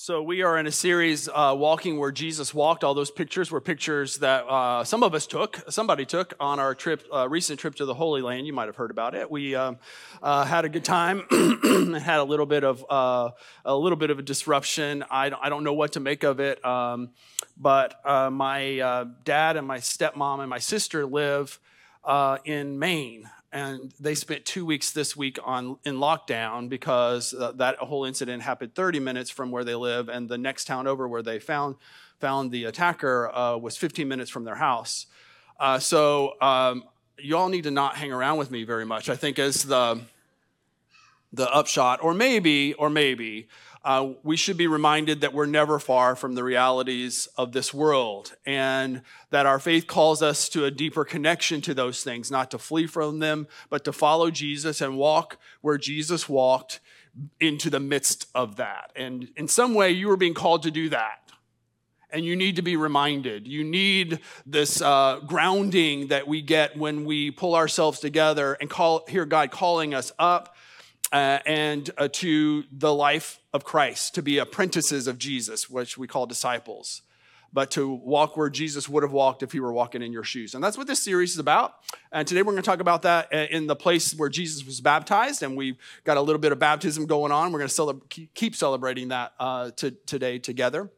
So, we are in a series, uh, Walking Where Jesus Walked. All those pictures were pictures that uh, some of us took, somebody took on our trip, uh, recent trip to the Holy Land. You might have heard about it. We um, had a good time, had a little bit of uh, a little bit of a disruption. I don't, I don't know what to make of it, um, but my dad and my stepmom and my sister live in Maine and they spent two weeks this week on in lockdown because uh, that whole incident happened 30 minutes from where they live, and the next town over where they found found the attacker uh, was 15 minutes from their house. Uh, so um, you all need to not hang around with me very much. I think is the the upshot, or maybe, or maybe uh, we should be reminded that we're never far from the realities of this world and that our faith calls us to a deeper connection to those things, not to flee from them, but to follow Jesus and walk where Jesus walked into the midst of that. And in some way, you are being called to do that. And you need to be reminded. You need this uh, grounding that we get when we pull ourselves together and call, hear God calling us up uh, and uh, to the life of Christ, to be apprentices of Jesus, which we call disciples, but to walk where Jesus would have walked if he were walking in your shoes. And that's what this series is about. And today we're going to talk about that uh, in the place where Jesus was baptized. And we've got a little bit of baptism going on. We're going to keep celebrating that uh, to, today together.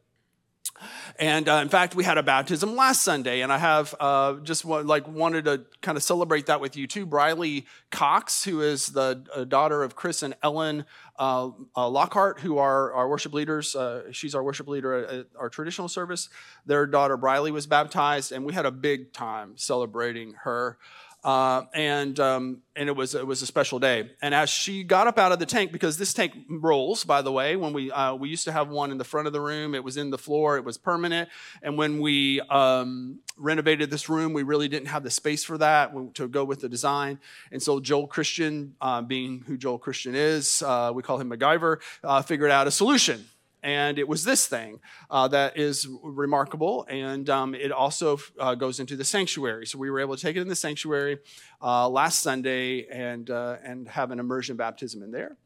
And uh, in fact, we had a baptism last Sunday, and I have uh, just like wanted to kind of celebrate that with you too. Briley Cox, who is the uh, daughter of Chris and Ellen uh, uh, Lockhart, who are our worship leaders. Uh, she's our worship leader at our traditional service. Their daughter Briley was baptized, and we had a big time celebrating her. Uh, and um, and it was it was a special day. And as she got up out of the tank, because this tank rolls, by the way, when we uh, we used to have one in the front of the room, it was in the floor, it was permanent. And when we um, renovated this room, we really didn't have the space for that to go with the design. And so Joel Christian, uh, being who Joel Christian is, uh, we call him MacGyver, uh, figured out a solution and it was this thing uh, that is remarkable. And um, it also uh, goes into the sanctuary. So we were able to take it in the sanctuary uh, last Sunday and, uh, and have an immersion baptism in there.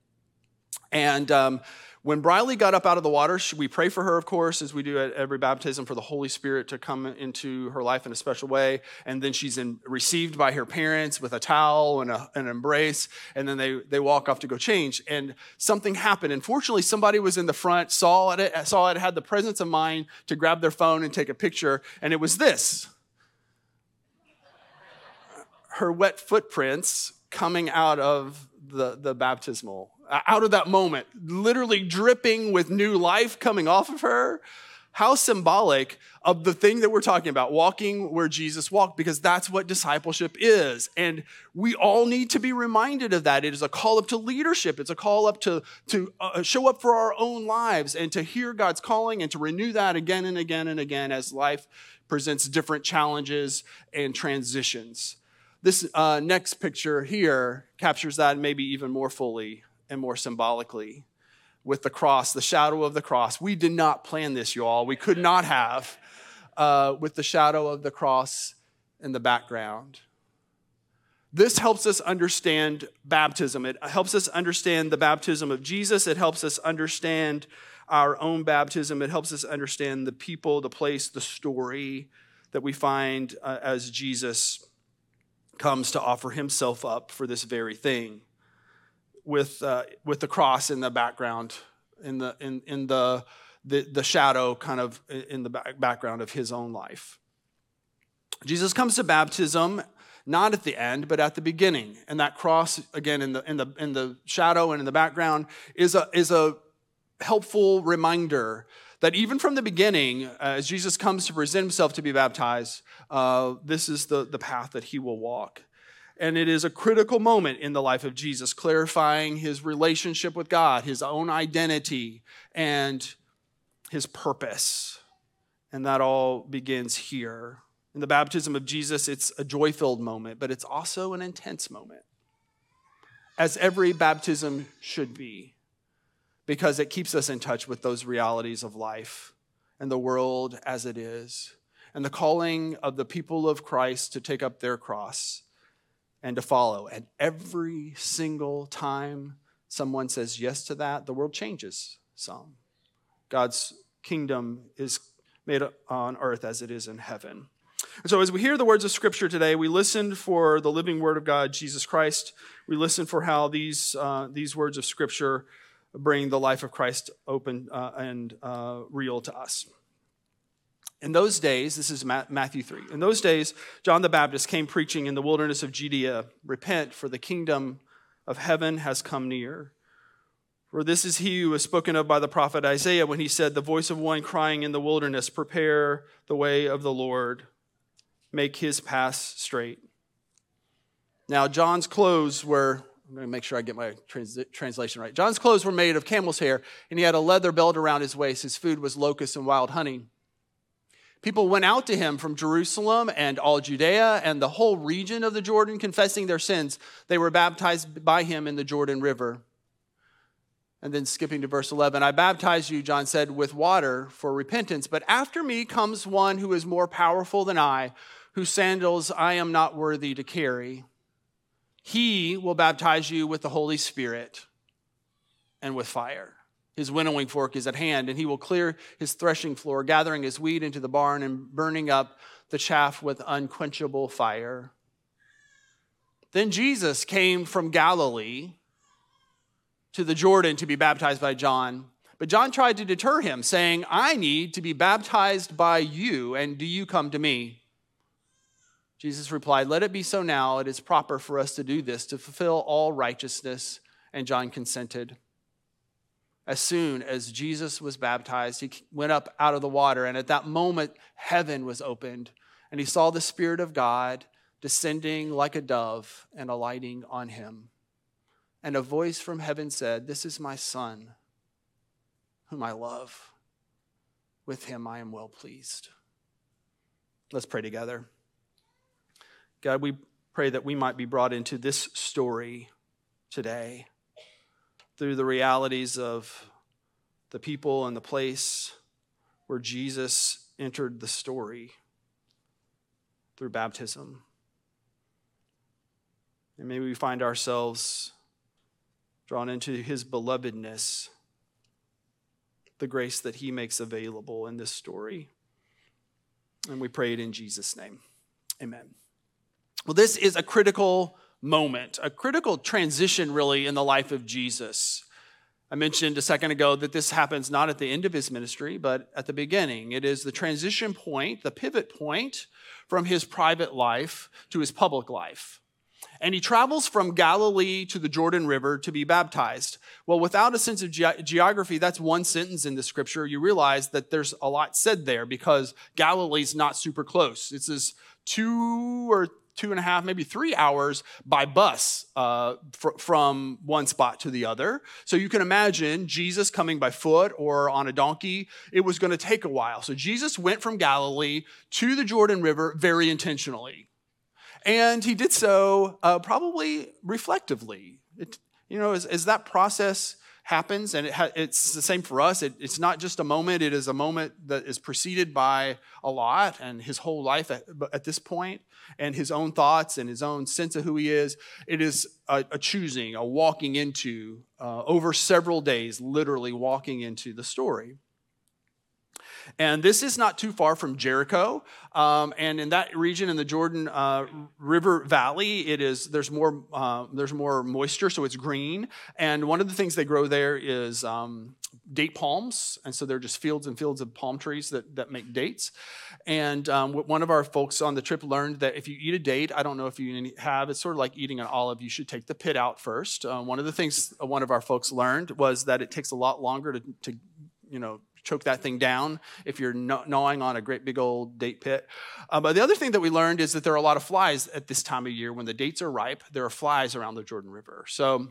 And um, when Briley got up out of the water, we pray for her, of course, as we do at every baptism, for the Holy Spirit to come into her life in a special way. And then she's in, received by her parents with a towel and a, an embrace. And then they, they walk off to go change. And something happened. And fortunately, somebody was in the front, saw it, saw it, had the presence of mind to grab their phone and take a picture. And it was this her wet footprints coming out of the, the baptismal out of that moment, literally dripping with new life coming off of her. How symbolic of the thing that we're talking about, walking where Jesus walked, because that's what discipleship is. And we all need to be reminded of that. It is a call up to leadership, it's a call up to, to uh, show up for our own lives and to hear God's calling and to renew that again and again and again as life presents different challenges and transitions. This uh, next picture here captures that maybe even more fully and more symbolically with the cross, the shadow of the cross. We did not plan this, y'all. We could not have uh, with the shadow of the cross in the background. This helps us understand baptism. It helps us understand the baptism of Jesus. It helps us understand our own baptism. It helps us understand the people, the place, the story that we find uh, as Jesus comes to offer himself up for this very thing with, uh, with the cross in the background, in the, in, in the, the, the shadow kind of in the background of his own life. Jesus comes to baptism not at the end, but at the beginning. And that cross, again, in the, in the, in the shadow and in the background, is a, is a helpful reminder that even from the beginning, uh, as Jesus comes to present himself to be baptized, uh, this is the, the path that he will walk. And it is a critical moment in the life of Jesus, clarifying his relationship with God, his own identity, and his purpose. And that all begins here. In the baptism of Jesus, it's a joy filled moment, but it's also an intense moment, as every baptism should be, because it keeps us in touch with those realities of life and the world as it is, and the calling of the people of Christ to take up their cross and to follow. And every single time someone says yes to that, the world changes some. God's kingdom is made on earth as it is in heaven. And so, as we hear the words of Scripture today, we listen for the living Word of God, Jesus Christ. We listen for how these, uh, these words of Scripture bring the life of Christ open uh, and uh, real to us. In those days, this is Matthew 3. In those days, John the Baptist came preaching in the wilderness of Judea Repent, for the kingdom of heaven has come near. For this is he who was spoken of by the prophet Isaiah when he said, The voice of one crying in the wilderness, Prepare the way of the Lord, make his path straight. Now, John's clothes were, I'm going to make sure I get my trans- translation right. John's clothes were made of camel's hair, and he had a leather belt around his waist. His food was locusts and wild honey. People went out to him from Jerusalem and all Judea and the whole region of the Jordan, confessing their sins. They were baptized by him in the Jordan River. And then skipping to verse 11, I baptize you, John said, with water for repentance. But after me comes one who is more powerful than I, whose sandals I am not worthy to carry. He will baptize you with the Holy Spirit and with fire. His winnowing fork is at hand, and he will clear his threshing floor, gathering his wheat into the barn and burning up the chaff with unquenchable fire. Then Jesus came from Galilee to the Jordan to be baptized by John. But John tried to deter him, saying, I need to be baptized by you, and do you come to me? Jesus replied, Let it be so now. It is proper for us to do this to fulfill all righteousness. And John consented. As soon as Jesus was baptized, he went up out of the water, and at that moment, heaven was opened, and he saw the Spirit of God descending like a dove and alighting on him. And a voice from heaven said, This is my Son, whom I love. With him I am well pleased. Let's pray together. God, we pray that we might be brought into this story today through the realities of the people and the place where Jesus entered the story through baptism. And maybe we find ourselves drawn into his belovedness, the grace that he makes available in this story. And we pray it in Jesus' name. Amen. Well, this is a critical moment, a critical transition, really, in the life of Jesus. I mentioned a second ago that this happens not at the end of his ministry, but at the beginning. It is the transition point, the pivot point from his private life to his public life. And he travels from Galilee to the Jordan River to be baptized. Well, without a sense of ge- geography, that's one sentence in the scripture. You realize that there's a lot said there because Galilee's not super close. It's this two or two and a half, maybe three hours by bus uh, fr- from one spot to the other. So you can imagine Jesus coming by foot or on a donkey. It was going to take a while. So Jesus went from Galilee to the Jordan River very intentionally. And he did so uh, probably reflectively. It, you know, as, as that process happens, and it ha- it's the same for us. It, it's not just a moment, it is a moment that is preceded by a lot and his whole life at, at this point, and his own thoughts and his own sense of who he is. It is a, a choosing, a walking into, uh, over several days, literally walking into the story. And this is not too far from Jericho. Um, and in that region, in the Jordan uh, River Valley, it is there's more uh, there's more moisture, so it's green. And one of the things they grow there is um, date palms, and so they're just fields and fields of palm trees that that make dates. And um, one of our folks on the trip learned that if you eat a date, I don't know if you have, it's sort of like eating an olive. You should take the pit out first. Uh, one of the things one of our folks learned was that it takes a lot longer to, to you know choke that thing down if you're gnawing on a great big old date pit. Uh, but the other thing that we learned is that there are a lot of flies at this time of year. When the dates are ripe, there are flies around the Jordan River. So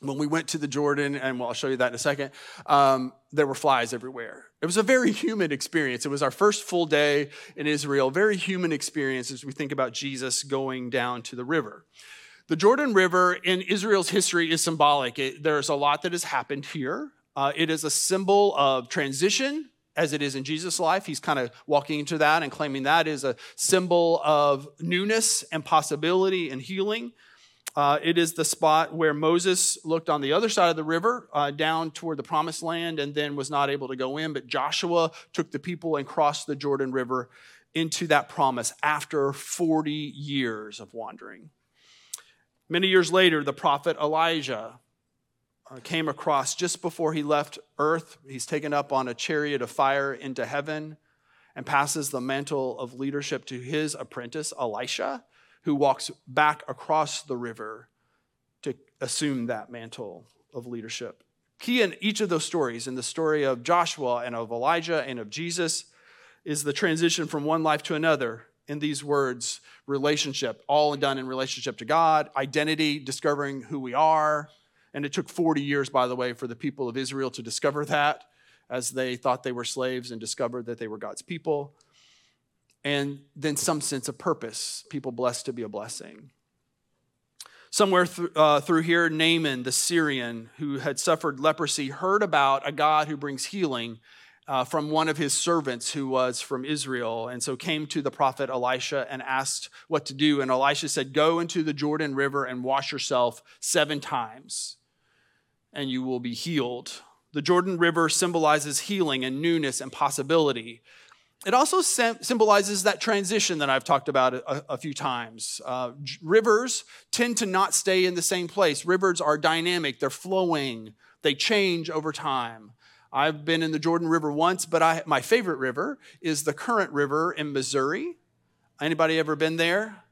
when we went to the Jordan, and well, I'll show you that in a second, um, there were flies everywhere. It was a very human experience. It was our first full day in Israel, very human experience as we think about Jesus going down to the river. The Jordan River in Israel's history is symbolic. It, there's a lot that has happened here. Uh, it is a symbol of transition, as it is in Jesus' life. He's kind of walking into that and claiming that is a symbol of newness and possibility and healing. Uh, it is the spot where Moses looked on the other side of the river uh, down toward the promised land and then was not able to go in. But Joshua took the people and crossed the Jordan River into that promise after 40 years of wandering. Many years later, the prophet Elijah Uh, came across just before he left earth. He's taken up on a chariot of fire into heaven and passes the mantle of leadership to his apprentice, Elisha who walks back across the river to assume that mantle of leadership. Key in each of those stories, in the story of Joshua and of Elijah and of Jesus, is the transition from one life to another in these words relationship, all done in relationship to God, identity, discovering who we are. And it took 40 years, by the way, for the people of Israel to discover that as they thought they were slaves and discovered that they were God's people and then some sense of purpose, people blessed to be a blessing. Somewhere th- uh, through here, Naaman, the Syrian who had suffered leprosy, heard about a God who brings healing uh, from one of his servants who was from Israel, and so came to the prophet Elisha and asked what to do. And Elisha said, Go into the Jordan River and wash yourself seven times, and you will be healed. The Jordan River symbolizes healing and newness and possibility. It also symbolizes that transition that I've talked about a, a few times. Uh, rivers tend to not stay in the same place. Rivers are dynamic, they're flowing, they change over time. I've been in the Jordan River once, but I, my favorite river is the Current River in Missouri. Anybody ever been there?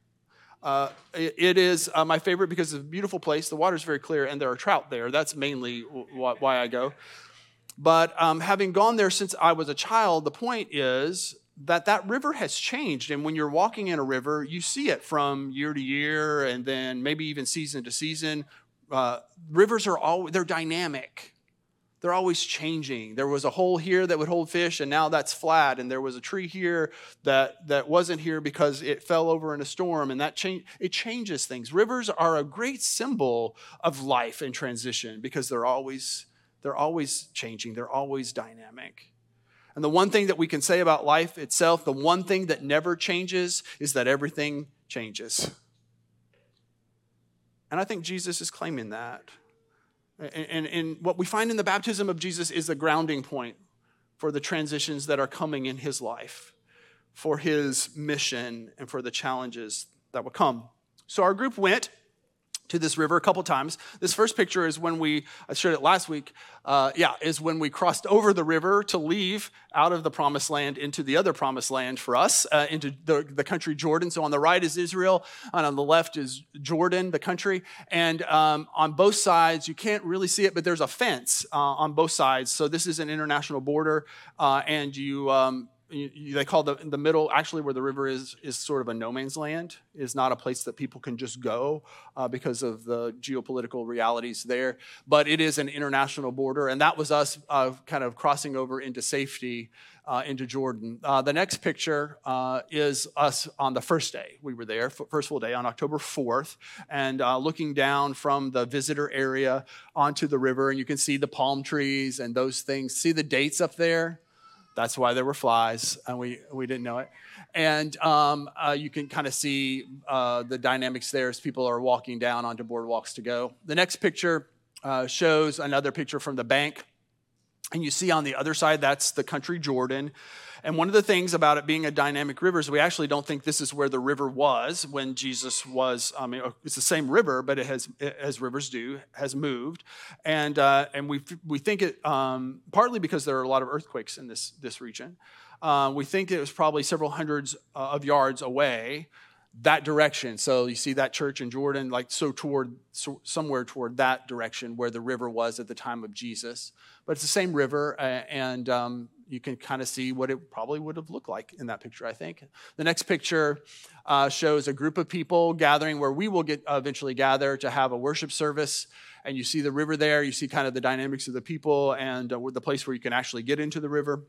Uh, it, is uh, my favorite because it's a beautiful place. The water is very clear, and there are trout there. That's mainly why I go. But um, having gone there since I was a child, the point is that that river has changed. And when you're walking in a river, you see it from year to year and then maybe even season to season. Uh, rivers are always, they're dynamic. They're always changing. There was a hole here that would hold fish, and now that's flat. And there was a tree here that, that wasn't here because it fell over in a storm, and that change, it changes things. Rivers are a great symbol of life and transition because they're always they're always changing, they're always dynamic. And the one thing that we can say about life itself, the one thing that never changes, is that everything changes. And I think Jesus is claiming that. And, and, what we find in the baptism of Jesus is the grounding point for the transitions that are coming in his life, for his mission, and for the challenges that will come. So our group went to this river a couple times. This first picture is when we, I showed it last week, uh, yeah, is when we crossed over the river to leave out of the promised land into the other promised land for us, uh, into the, the country Jordan. So on the right is Israel, and on the left is Jordan, the country. And um, on both sides, you can't really see it, but there's a fence uh, on both sides. So this is an international border, uh, and you, um, they call the, the middle actually where the river is is sort of a no man's land is not a place that people can just go uh, because of the geopolitical realities there. But it is an international border and that was us uh, kind of crossing over into safety uh, into jordan. Uh, the next picture uh, is us on the first day. We were there first full day on october 4th and uh, looking down from the visitor area onto the river and you can see the palm trees and those things. See the dates up there that's why there were flies, and we, we didn't know it. And um, uh, you can kind of see uh, the dynamics there as people are walking down onto boardwalks to go. The next picture uh, shows another picture from the bank. And you see on the other side, that's the country Jordan. And one of the things about it being a dynamic river is we actually don't think this is where the river was when Jesus was. I mean, it's the same river, but it has, as rivers do, has moved, and uh, and we we think it um, partly because there are a lot of earthquakes in this this region. Uh, we think it was probably several hundreds uh, of yards away that direction. So you see that church in Jordan, like so toward so somewhere toward that direction where the river was at the time of Jesus. But it's the same river, and um, you can kind of see what it probably would have looked like in that picture, I think. The next picture uh, shows a group of people gathering where we will get uh, eventually gather to have a worship service. And you see the river there, you see kind of the dynamics of the people and uh, the place where you can actually get into the river.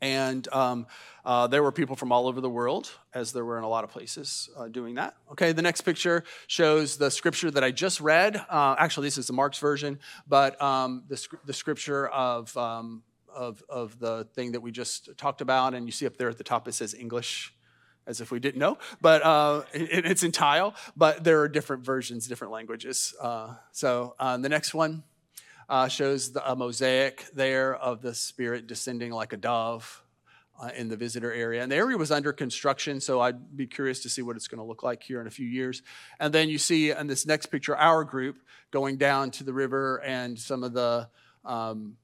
And um, uh, there were people from all over the world, as there were in a lot of places uh, doing that. Okay, the next picture shows the scripture that I just read. Uh, actually, this is the Mark's version, but um, the, the, scripture of, um, of, of the thing that we just talked about. And you see up there at the top, it says English as if we didn't know, but uh, it, it's in tile, but there are different versions, different languages. Uh, so uh, the next one uh, shows the, a mosaic there of the Spirit descending like a dove uh, in the visitor area. And the area was under construction, so I'd be curious to see what it's going to look like here in a few years. And then you see in this next picture our group going down to the river and some of the um,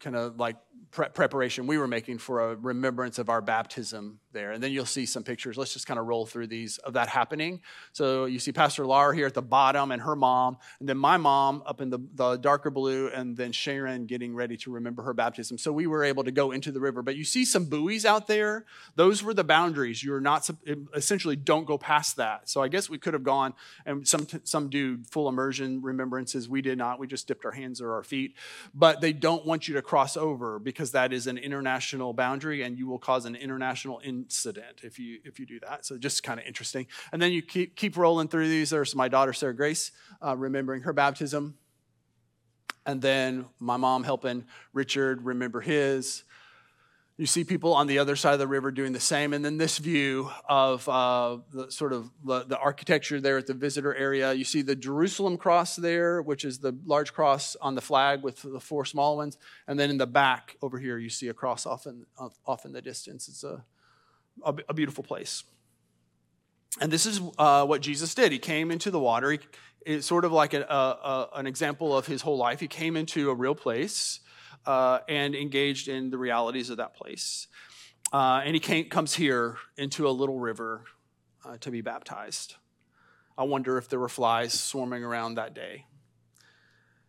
kind of like pre- preparation we were making for a remembrance of our baptism there. And then you'll see some pictures. Let's just kind of roll through these of that happening. So you see Pastor Laura here at the bottom and her mom, and then my mom up in the, the darker blue, and then Sharon getting ready to remember her baptism. So we were able to go into the river. But you see some buoys out there. Those were the boundaries. You're not essentially don't go past that. So I guess we could have gone and some some do full immersion remembrances. We did not. We just dipped our hands or our feet. But they don't want you to cross over because that is an international boundary and you will cause an international incident if you if you do that. So just kind of interesting. And then you keep keep rolling through these. There's my daughter Sarah Grace uh, remembering her baptism, and then my mom helping Richard remember his. You see people on the other side of the river doing the same. And then this view of uh, the sort of the, the, architecture there at the visitor area. You see the Jerusalem cross there, which is the large cross on the flag with the four small ones. And then in the back over here, you see a cross off in, off in the distance. It's a a, a beautiful place. And this is uh, what Jesus did. He came into the water. He, it's sort of like a, a, an example of his whole life. He came into a real place uh, and engaged in the realities of that place. Uh, and he came, comes here into a little river uh, to be baptized. I wonder if there were flies swarming around that day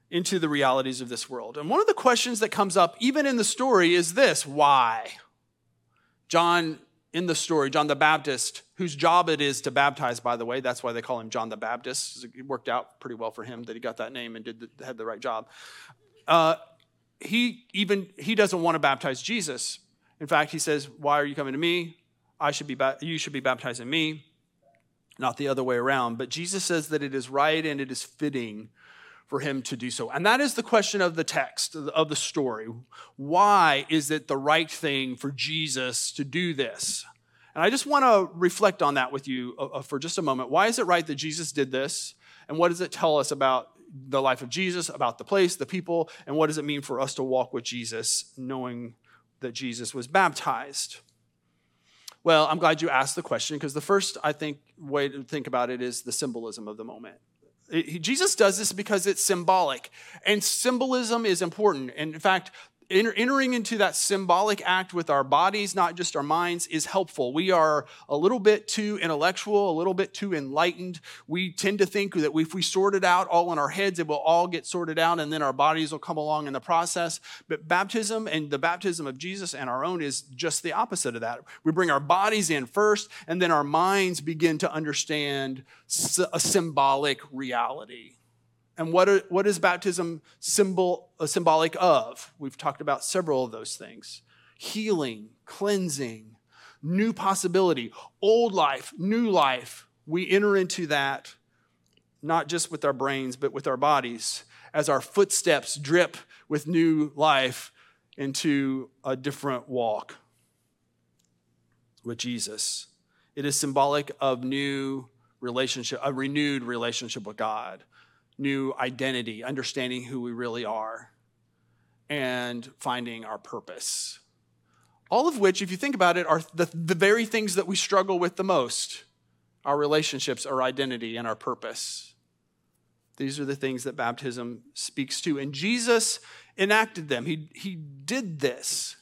into the realities of this world. And one of the questions that comes up, even in the story, is this why? John in the story, John the Baptist, whose job it is to baptize, by the way, that's why they call him John the Baptist. It worked out pretty well for him that he got that name and did the, had the right job. Uh, he even he doesn't want to baptize Jesus. In fact, he says, "Why are you coming to me? I should be you should be baptizing me, not the other way around." But Jesus says that it is right and it is fitting for him to do so. And that is the question of the text, of the story. Why is it the right thing for Jesus to do this? And I just want to reflect on that with you uh, uh, for just a moment. Why is it right that Jesus did this? And what does it tell us about the life of Jesus, about the place, the people, and what does it mean for us to walk with Jesus knowing that Jesus was baptized? Well, I'm glad you asked the question because the first, I think, way to think about it is the symbolism of the moment. Jesus does this because it's symbolic, and symbolism is important. And in fact, entering into that symbolic act with our bodies, not just our minds, is helpful. We are a little bit too intellectual, a little bit too enlightened. We tend to think that if we sort it out all in our heads, it will all get sorted out and then our bodies will come along in the process. But baptism and the baptism of Jesus and our own is just the opposite of that. We bring our bodies in first and then our minds begin to understand a symbolic reality. And what, are, what is baptism symbol, uh, symbolic of? We've talked about several of those things healing, cleansing, new possibility, old life, new life. We enter into that not just with our brains, but with our bodies as our footsteps drip with new life into a different walk with Jesus. It is symbolic of new relationship, a renewed relationship with God new identity, understanding who we really are, and finding our purpose. All of which, if you think about it, are the, the very things that we struggle with the most our relationships, our identity, and our purpose. These are the things that baptism speaks to. And Jesus enacted them, He, he did this.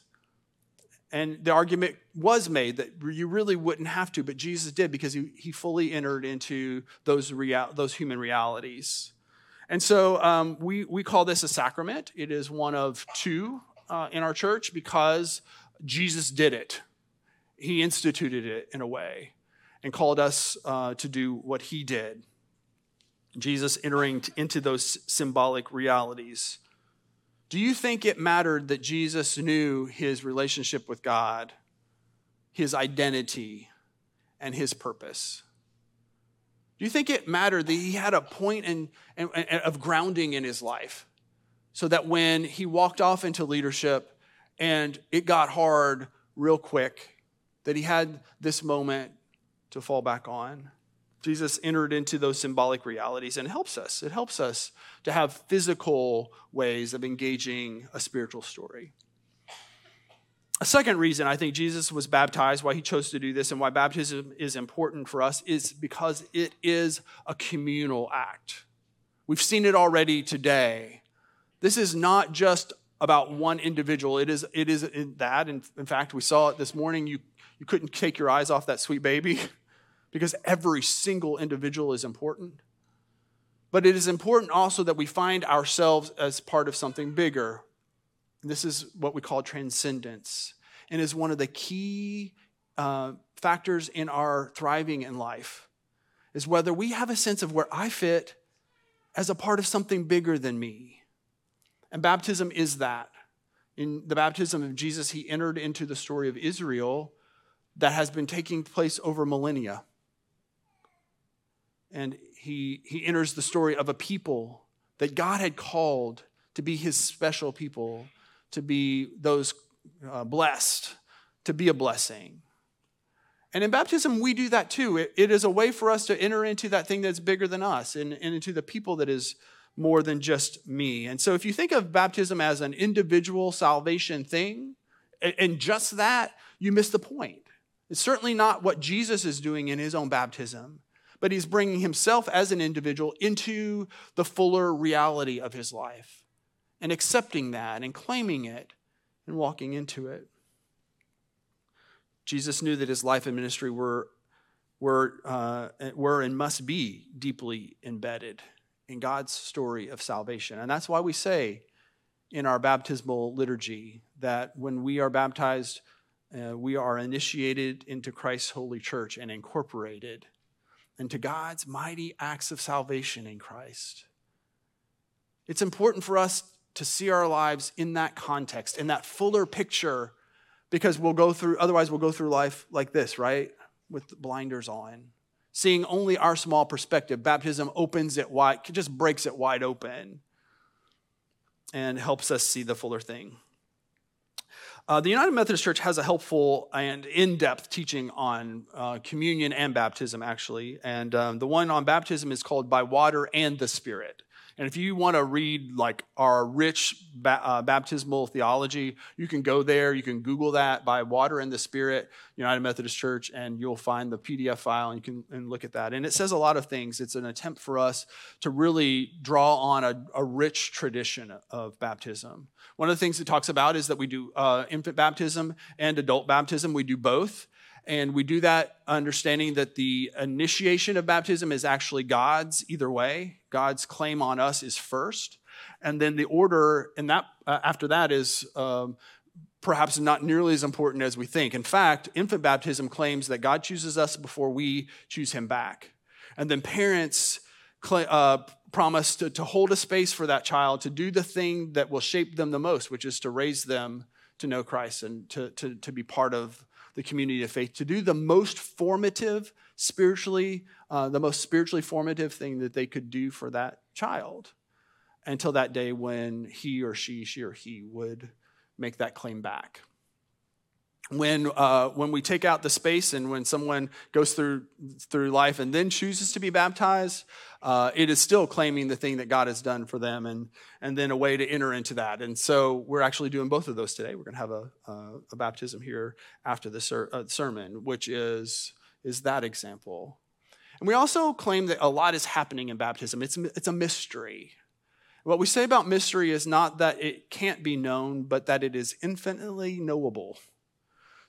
And the argument was made that you really wouldn't have to, but Jesus did because he, he fully entered into those, real, those human realities. And so um, we, we call this a sacrament. It is one of two uh, in our church because Jesus did it. He instituted it in a way and called us uh, to do what he did. Jesus entering t- into those symbolic realities. Do you think it mattered that Jesus knew his relationship with God, his identity, and his purpose? Do you think it mattered that he had a point in, in, in, of grounding in his life so that when he walked off into leadership and it got hard real quick, that he had this moment to fall back on. Jesus entered into those symbolic realities and helps us. It helps us to have physical ways of engaging a spiritual story. A second reason I think Jesus was baptized, why he chose to do this, and why baptism is important for us is because it is a communal act. We've seen it already today. This is not just about one individual. It is, it is in that. In, in fact, we saw it this morning. You, you couldn't take your eyes off that sweet baby because every single individual is important. But it is important also that we find ourselves as part of something bigger. This is what we call transcendence and is one of the key uh, factors in our thriving in life is whether we have a sense of where I fit as a part of something bigger than me. And baptism is that. In the baptism of Jesus, he entered into the story of Israel that has been taking place over millennia. And he, he enters the story of a people that God had called to be his special people, to be those uh, blessed, to be a blessing. And in baptism, we do that too. It, it is a way for us to enter into that thing that's bigger than us and, and into the people that is more than just me. And so if you think of baptism as an individual salvation thing, and just that, you miss the point. It's certainly not what Jesus is doing in his own baptism, but he's bringing himself as an individual into the fuller reality of his life and accepting that and claiming it and walking into it. Jesus knew that his life and ministry were, were, uh, were and must be deeply embedded in God's story of salvation. And that's why we say in our baptismal liturgy that when we are baptized, uh, we are initiated into Christ's holy church and incorporated into God's mighty acts of salvation in Christ. It's important for us to see our lives in that context, in that fuller picture, because we'll go through, otherwise, we'll go through life like this, right? With blinders on seeing only our small perspective. Baptism opens it wide, just breaks it wide open and helps us see the fuller thing. Uh, the United Methodist Church has a helpful and in depth teaching on uh, communion and baptism, actually. And um, the one on baptism is called By Water and the Spirit. And if you want to read like our rich ba- uh, baptismal theology, you can go there. You can Google that by Water and the Spirit, United Methodist Church, and you'll find the PDF file and you can and look at that. And it says a lot of things. It's an attempt for us to really draw on a, a rich tradition of baptism. One of the things it talks about is that we do uh, infant baptism and adult baptism. We do both. And we do that understanding that the initiation of baptism is actually God's either way. God's claim on us is first. And then the order and that uh, after that is um, perhaps not nearly as important as we think. In fact, infant baptism claims that God chooses us before we choose him back. And then parents uh, promise to, to hold a space for that child to do the thing that will shape them the most, which is to raise them to know Christ and to, to, to be part of the community of faith to do the most formative, spiritually, uh, the most spiritually formative thing that they could do for that child until that day when he or she, she or he would make that claim back when, uh, when we take out the space and when someone goes through, through life and then chooses to be baptized, uh, it is still claiming the thing that God has done for them and, and then a way to enter into that. And so we're actually doing both of those today. We're going to have a, a, baptism here after the ser- uh, sermon, which is, is that example. And we also claim that a lot is happening in baptism, it's, it's a mystery. What we say about mystery is not that it can't be known, but that it is infinitely knowable.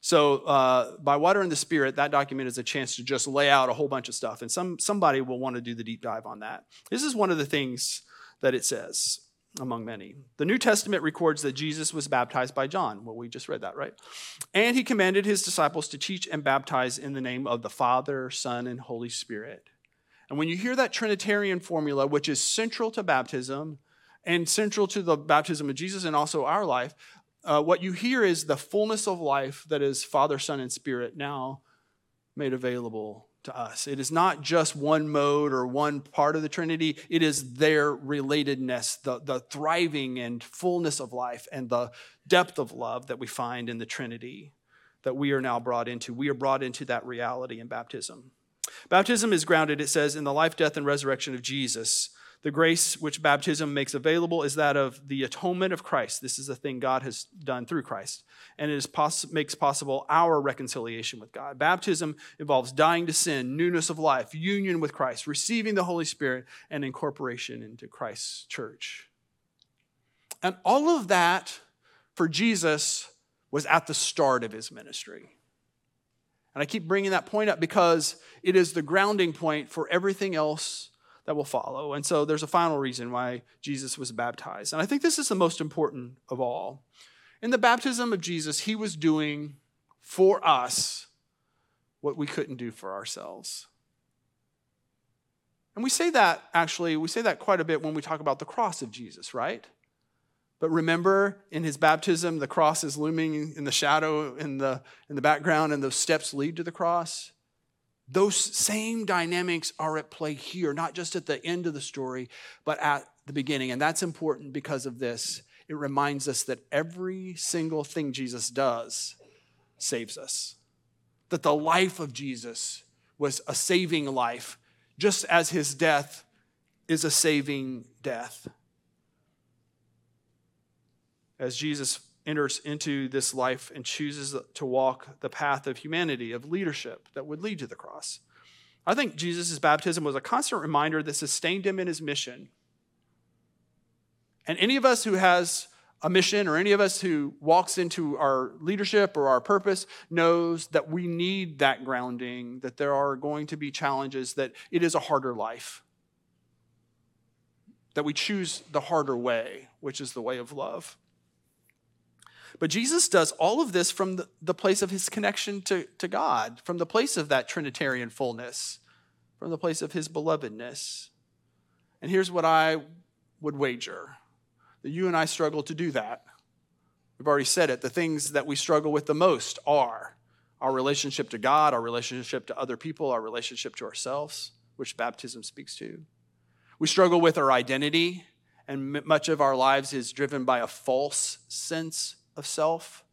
So uh, by water and the spirit, that document is a chance to just lay out a whole bunch of stuff, and some somebody will want to do the deep dive on that. This is one of the things that it says among many. The New Testament records that Jesus was baptized by John. Well, we just read that, right? And he commanded his disciples to teach and baptize in the name of the Father, Son, and Holy Spirit. And when you hear that Trinitarian formula, which is central to baptism and central to the baptism of Jesus and also our life, uh, what you hear is the fullness of life that is Father, Son, and Spirit now made available to us. It is not just one mode or one part of the Trinity, it is their relatedness, the, the thriving and fullness of life, and the depth of love that we find in the Trinity that we are now brought into. We are brought into that reality in baptism. Baptism is grounded, it says, in the life, death, and resurrection of Jesus. The grace which baptism makes available is that of the atonement of Christ. This is a thing God has done through Christ, and it is poss- makes possible our reconciliation with God. Baptism involves dying to sin, newness of life, union with Christ, receiving the Holy Spirit, and incorporation into Christ's church. And all of that for Jesus was at the start of his ministry. And I keep bringing that point up because it is the grounding point for everything else that will follow. And so there's a final reason why Jesus was baptized. And I think this is the most important of all. In the baptism of Jesus, he was doing for us what we couldn't do for ourselves. And we say that actually, we say that quite a bit when we talk about the cross of Jesus, right? But remember, in his baptism, the cross is looming in the shadow in the, in the background, and those steps lead to the cross. Those same dynamics are at play here, not just at the end of the story, but at the beginning. And that's important because of this. It reminds us that every single thing Jesus does saves us, that the life of Jesus was a saving life, just as his death is a saving death as Jesus enters into this life and chooses to walk the path of humanity, of leadership that would lead to the cross. I think Jesus' baptism was a constant reminder that sustained him in his mission. And any of us who has a mission or any of us who walks into our leadership or our purpose knows that we need that grounding, that there are going to be challenges, that it is a harder life, that we choose the harder way, which is the way of love. But Jesus does all of this from the, the place of his connection to, to God, from the place of that Trinitarian fullness, from the place of his belovedness. And here's what I would wager that you and I struggle to do that. We've already said it. The things that we struggle with the most are our relationship to God, our relationship to other people, our relationship to ourselves, which baptism speaks to. We struggle with our identity, and much of our lives is driven by a false sense of self,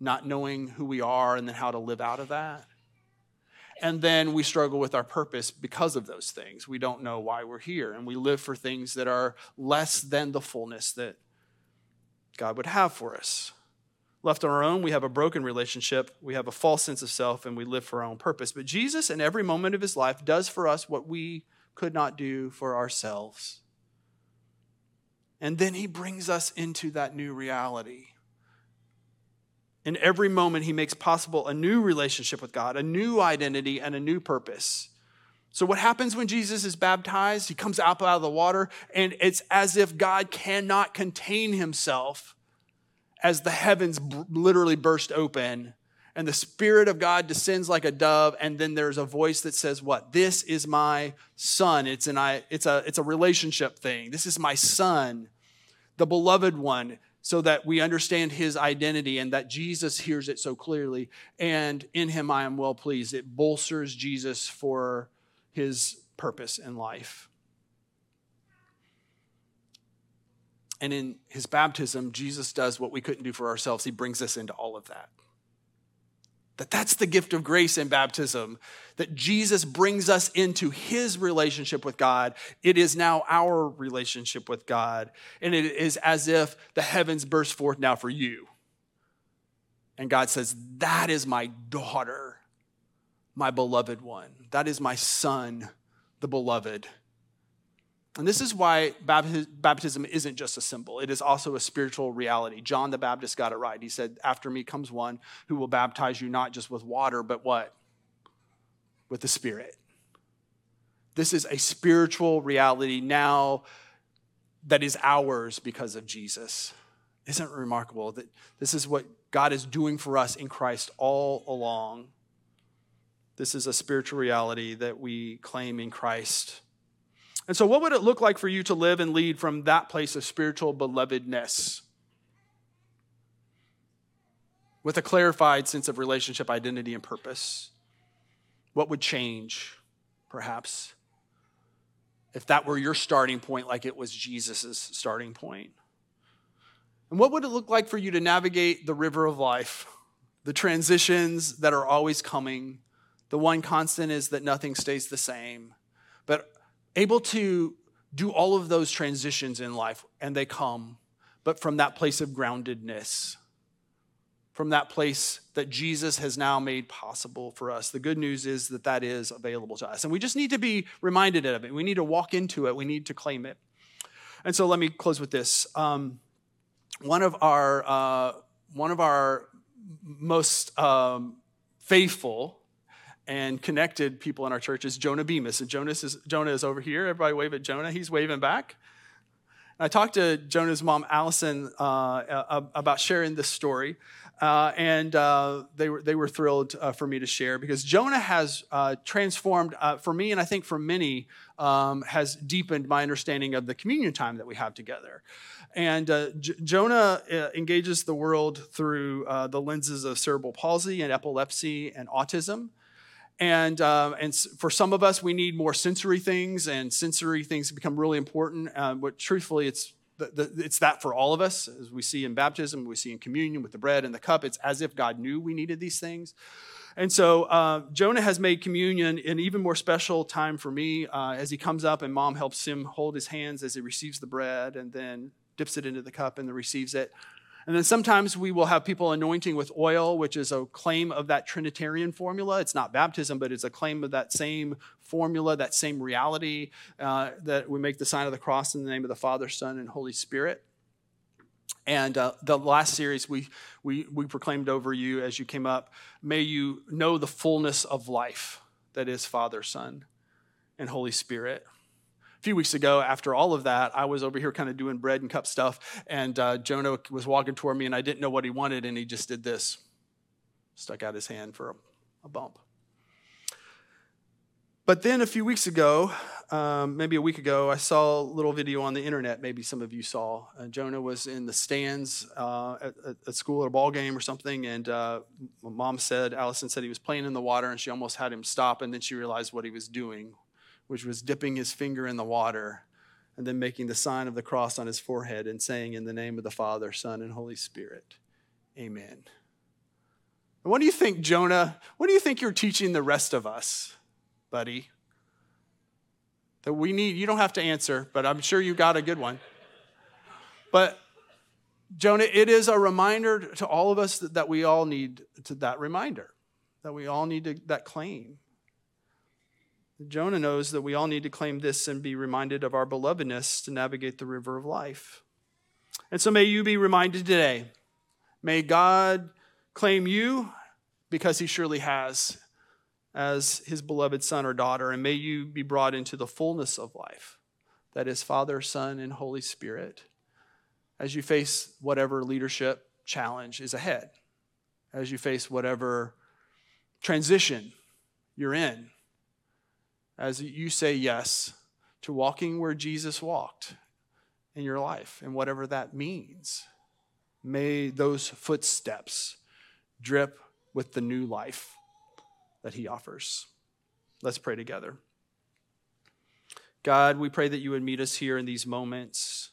not knowing who we are and then how to live out of that. And then we struggle with our purpose because of those things. We don't know why we're here, and we live for things that are less than the fullness that God would have for us. Left on our own, we have a broken relationship, we have a false sense of self, and we live for our own purpose. But Jesus, in every moment of his life, does for us what we could not do for ourselves. And then he brings us into that new reality in every moment, he makes possible a new relationship with God, a new identity, and a new purpose. So, what happens when Jesus is baptized? He comes up out of the water, and it's as if God cannot contain himself as the heavens literally burst open and the Spirit of God descends like a dove, and then there's a voice that says, What? This is my son. It's, an, it's, a, it's a relationship thing. This is my son, the beloved one so that we understand his identity and that Jesus hears it so clearly. And in him I am well pleased. It bolsters Jesus for his purpose in life. And in his baptism, Jesus does what we couldn't do for ourselves. He brings us into all of that. That that's the gift of grace in baptism, that Jesus brings us into his relationship with God. It is now our relationship with God. And it is as if the heavens burst forth now for you. And God says, That is my daughter, my beloved one. That is my son, the beloved. And this is why baptism isn't just a symbol, it is also a spiritual reality. John the Baptist got it right. He said, After me comes one who will baptize you not just with water, but what? With the Spirit. This is a spiritual reality now that is ours because of Jesus. Isn't it remarkable that this is what God is doing for us in Christ all along? This is a spiritual reality that we claim in Christ. And so, what would it look like for you to live and lead from that place of spiritual belovedness? With a clarified sense of relationship, identity, and purpose? What would change, perhaps, if that were your starting point, like it was Jesus' starting point? And what would it look like for you to navigate the river of life, the transitions that are always coming. The one constant is that nothing stays the same. But able to do all of those transitions in life, and they come, but from that place of groundedness, from that place that Jesus has now made possible for us. The good news is that that is available to us. And we just need to be reminded of it. We need to walk into it, we need to claim it. And so let me close with this. Um, one of our, uh, one of our most um, faithful and connected people in our church is Jonah Bemis. And Jonas is, Jonah is over here. Everybody wave at Jonah. He's waving back. I talked to Jonah's mom, Allison, uh, about sharing this story. Uh, and uh, they, were, they were thrilled uh, for me to share because Jonah has uh, transformed, uh, for me, and I think for many, um, has deepened my understanding of the communion time that we have together. And uh, J- Jonah engages the world through the lenses of cerebral palsy and epilepsy and autism. And, and for some of us, we need more sensory things, and sensory things become really important. but truthfully, it's the, the, it's that for all of us, as we see in baptism, we see in communion with the bread and the cup. It's as if God knew we needed these things. And so uh, Jonah has made communion an even more special time for me uh, as he comes up and mom helps him hold his hands as he receives the bread and then dips it into the cup and then receives it. And then sometimes we will have people anointing with oil, which is a claim of that Trinitarian formula. It's not baptism, but it's a claim of that same formula, that same reality uh, that we make the sign of the cross in the name of the Father, Son, and Holy Spirit. And uh, the last series we, we, we proclaimed over you as you came up, may you know the fullness of life that is Father, Son, and Holy Spirit a few weeks ago, after all of that, I was over here kind of doing bread and cup stuff, and uh, Jonah was walking toward me, and I didn't know what he wanted, and he just did this stuck out his hand for a, a bump. But then a few weeks ago, um, maybe a week ago, I saw a little video on the internet. Maybe some of you saw. Uh, Jonah was in the stands uh, at, at, school at a ball game or something, and uh, mom said, Allison said he was playing in the water, and she almost had him stop, and then she realized what he was doing which was dipping his finger in the water and then making the sign of the cross on his forehead and saying, In the name of the Father, Son, and Holy Spirit, Amen. what do you think, Jonah? What do you think you're teaching the rest of us, buddy? That we need, you don't have to answer, but I'm sure you got a good one. But Jonah, it is a reminder to all of us that, that we all need to that reminder, that we all need to, that claim. Jonah knows that we all need to claim this and be reminded of our belovedness to navigate the river of life. And so may you be reminded today. May God claim you because he surely has as his beloved son or daughter. And may you be brought into the fullness of life that is Father, Son, and Holy Spirit as you face whatever leadership challenge is ahead, as you face whatever transition you're in as you say yes to walking where Jesus walked in your life and whatever that means. May those footsteps drip with the new life that he offers. Let's pray together. God, we pray that you would meet us here in these moments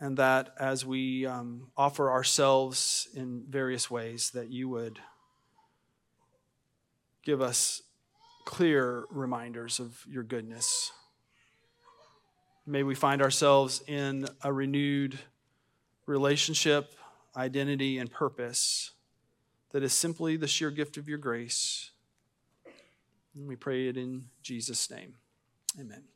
and that as we um, offer ourselves in various ways, that you would give us clear reminders of your goodness. May we find ourselves in a renewed relationship, identity, and purpose that is simply the sheer gift of your grace. And we pray it in Jesus' name. Amen.